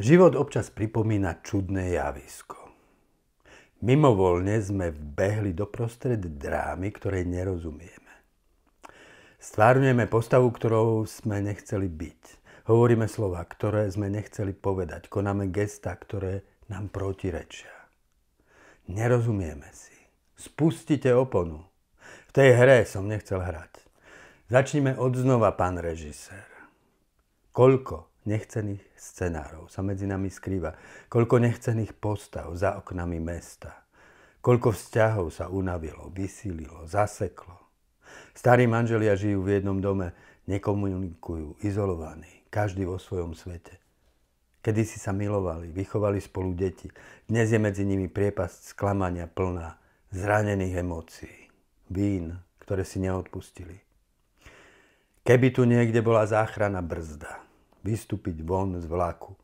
Život občas pripomína čudné javisko. Mimovoľne sme vbehli do prostred drámy, ktorej nerozumieme. Stvárňujeme postavu, ktorou sme nechceli byť. Hovoríme slova, ktoré sme nechceli povedať. Konáme gesta, ktoré nám protirečia. Nerozumieme si. Spustite oponu. V tej hre som nechcel hrať. Začnime od znova, pán režisér. Koľko nechcených scenárov sa medzi nami skrýva. Koľko nechcených postav za oknami mesta. Koľko vzťahov sa unavilo, vysílilo, zaseklo. Starí manželia žijú v jednom dome, nekomunikujú, izolovaní, každý vo svojom svete. Kedy si sa milovali, vychovali spolu deti. Dnes je medzi nimi priepasť sklamania plná zranených emócií, vín, ktoré si neodpustili. Keby tu niekde bola záchrana brzda, vystúpiť von z vlaku,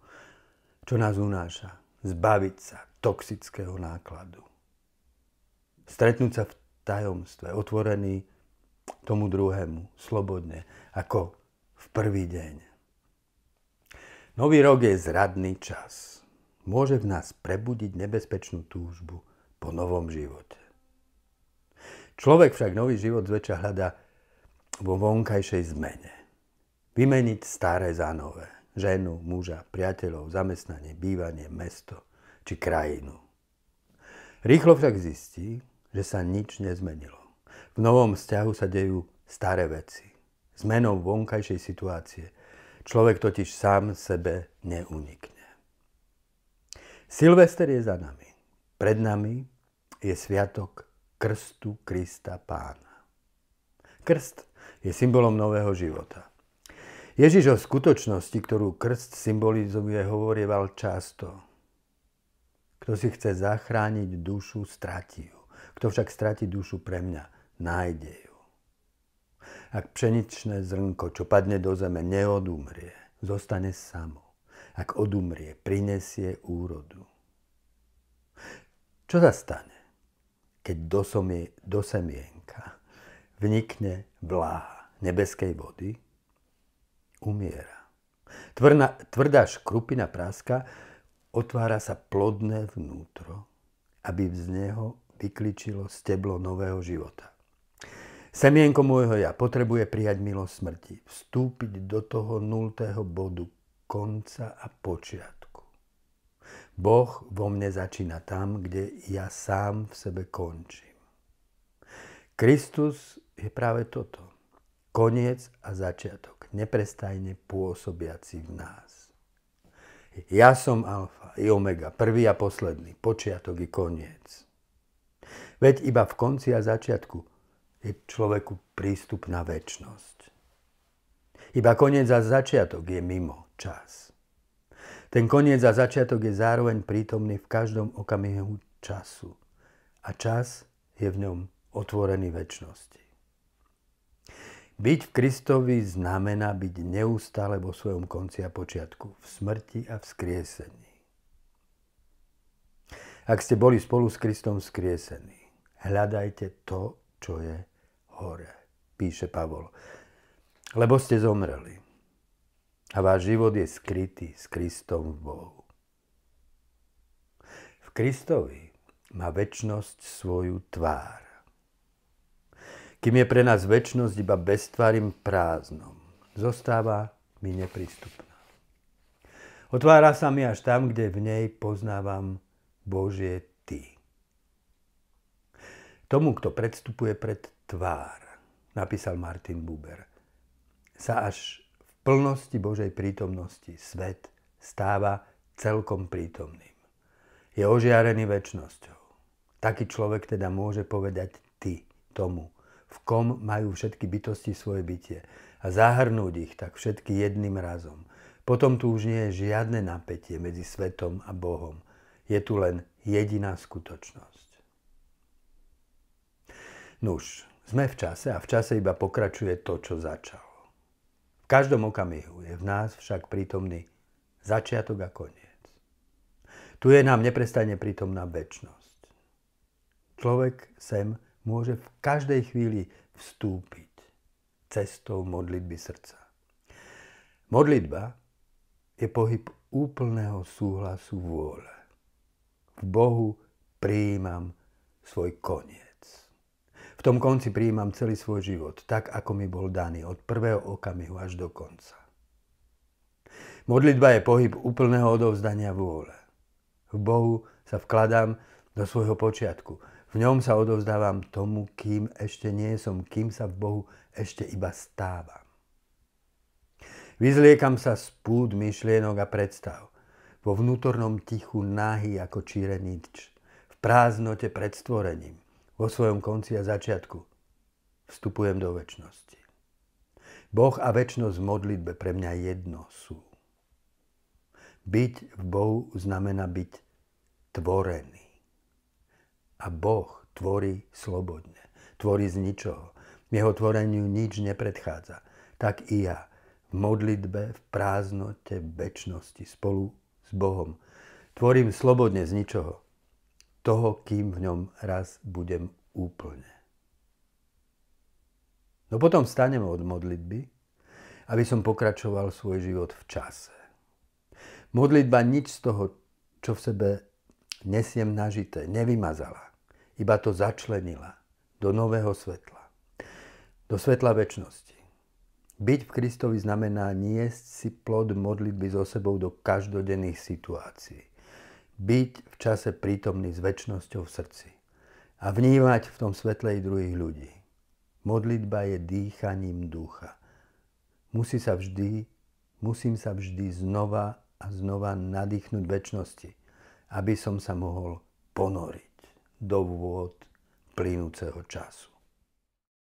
čo nás unáša, zbaviť sa toxického nákladu. Stretnúť sa v tajomstve, otvorený tomu druhému, slobodne, ako v prvý deň. Nový rok je zradný čas. Môže v nás prebudiť nebezpečnú túžbu po novom živote. Človek však nový život zväčša hľada vo vonkajšej zmene. Vymeniť staré za nové. Ženu, muža, priateľov, zamestnanie, bývanie, mesto či krajinu. Rýchlo však zistí, že sa nič nezmenilo. V novom vzťahu sa dejú staré veci. Zmenou vonkajšej situácie. Človek totiž sám sebe neunikne. Silvester je za nami. Pred nami je sviatok krstu Krista Pána. Krst je symbolom nového života. Ježiš o skutočnosti, ktorú krst symbolizuje, hovorieval často. Kto si chce zachrániť dušu, stratí ju. Kto však stratí dušu pre mňa, nájde ju. Ak pšeničné zrnko, čo padne do zeme, neodumrie, zostane samo. Ak odumrie, prinesie úrodu. Čo sa stane, keď do, somie, do semienka vnikne vláha nebeskej vody? Umiera. Tvrdá, tvrdá škrupina práska otvára sa plodné vnútro, aby z neho vykličilo steblo nového života. Semienko môjho ja potrebuje prijať milosť smrti, vstúpiť do toho nultého bodu konca a počiatku. Boh vo mne začína tam, kde ja sám v sebe končím. Kristus je práve toto. Koniec a začiatok neprestajne pôsobiaci v nás. Ja som alfa i omega, prvý a posledný, počiatok i koniec. Veď iba v konci a začiatku je človeku prístup na väčnosť. Iba koniec a začiatok je mimo čas. Ten koniec a začiatok je zároveň prítomný v každom okamihu času. A čas je v ňom otvorený väčšnosti. Byť v Kristovi znamená byť neustále vo svojom konci a počiatku, v smrti a v skriesení. Ak ste boli spolu s Kristom skriesení, hľadajte to, čo je hore, píše Pavol. Lebo ste zomreli a váš život je skrytý s Kristom v Bohu. V Kristovi má väčnosť svoju tvár. Kým je pre nás väčnosť iba beztvarým prázdnom, zostáva mi neprístupná. Otvára sa mi až tam, kde v nej poznávam Božie Ty. Tomu, kto predstupuje pred tvár, napísal Martin Buber, sa až v plnosti Božej prítomnosti svet stáva celkom prítomným. Je ožiarený väčnosťou. Taký človek teda môže povedať ty tomu, v kom majú všetky bytosti svoje bytie a zahrnúť ich tak všetky jedným razom. Potom tu už nie je žiadne napätie medzi svetom a Bohom. Je tu len jediná skutočnosť. Nuž, sme v čase a v čase iba pokračuje to, čo začalo. V každom okamihu je v nás však prítomný začiatok a koniec. Tu je nám neprestajne prítomná väčnosť. Človek sem môže v každej chvíli vstúpiť cestou modlitby srdca. Modlitba je pohyb úplného súhlasu vôle. V Bohu prijímam svoj koniec. V tom konci prijímam celý svoj život, tak ako mi bol daný, od prvého okamihu až do konca. Modlitba je pohyb úplného odovzdania vôle. V Bohu sa vkladám do svojho počiatku. V ňom sa odovzdávam tomu, kým ešte nie som, kým sa v Bohu ešte iba stávam. Vyzliekam sa z púd myšlienok a predstav. Vo vnútornom tichu náhy ako čírenič. V prázdnote pred stvorením. Vo svojom konci a začiatku. Vstupujem do väčšnosti. Boh a väčšnosť v modlitbe pre mňa jedno sú. Byť v Bohu znamená byť tvorený. A Boh tvorí slobodne. Tvorí z ničoho. Jeho tvoreniu nič nepredchádza. Tak i ja v modlitbe, v prázdnote, v väčšnosti spolu s Bohom. Tvorím slobodne z ničoho. Toho, kým v ňom raz budem úplne. No potom vstanem od modlitby, aby som pokračoval svoj život v čase. Modlitba nič z toho, čo v sebe nesiem nažité, nevymazala. Iba to začlenila do nového svetla. Do svetla väčšnosti. Byť v Kristovi znamená niesť si plod modlitby so sebou do každodenných situácií. Byť v čase prítomný s väčšnosťou v srdci. A vnímať v tom svetle i druhých ľudí. Modlitba je dýchaním ducha. Musí sa vždy, musím sa vždy znova a znova nadýchnuť väčšnosti, aby som sa mohol ponoriť do vôd plynúceho času.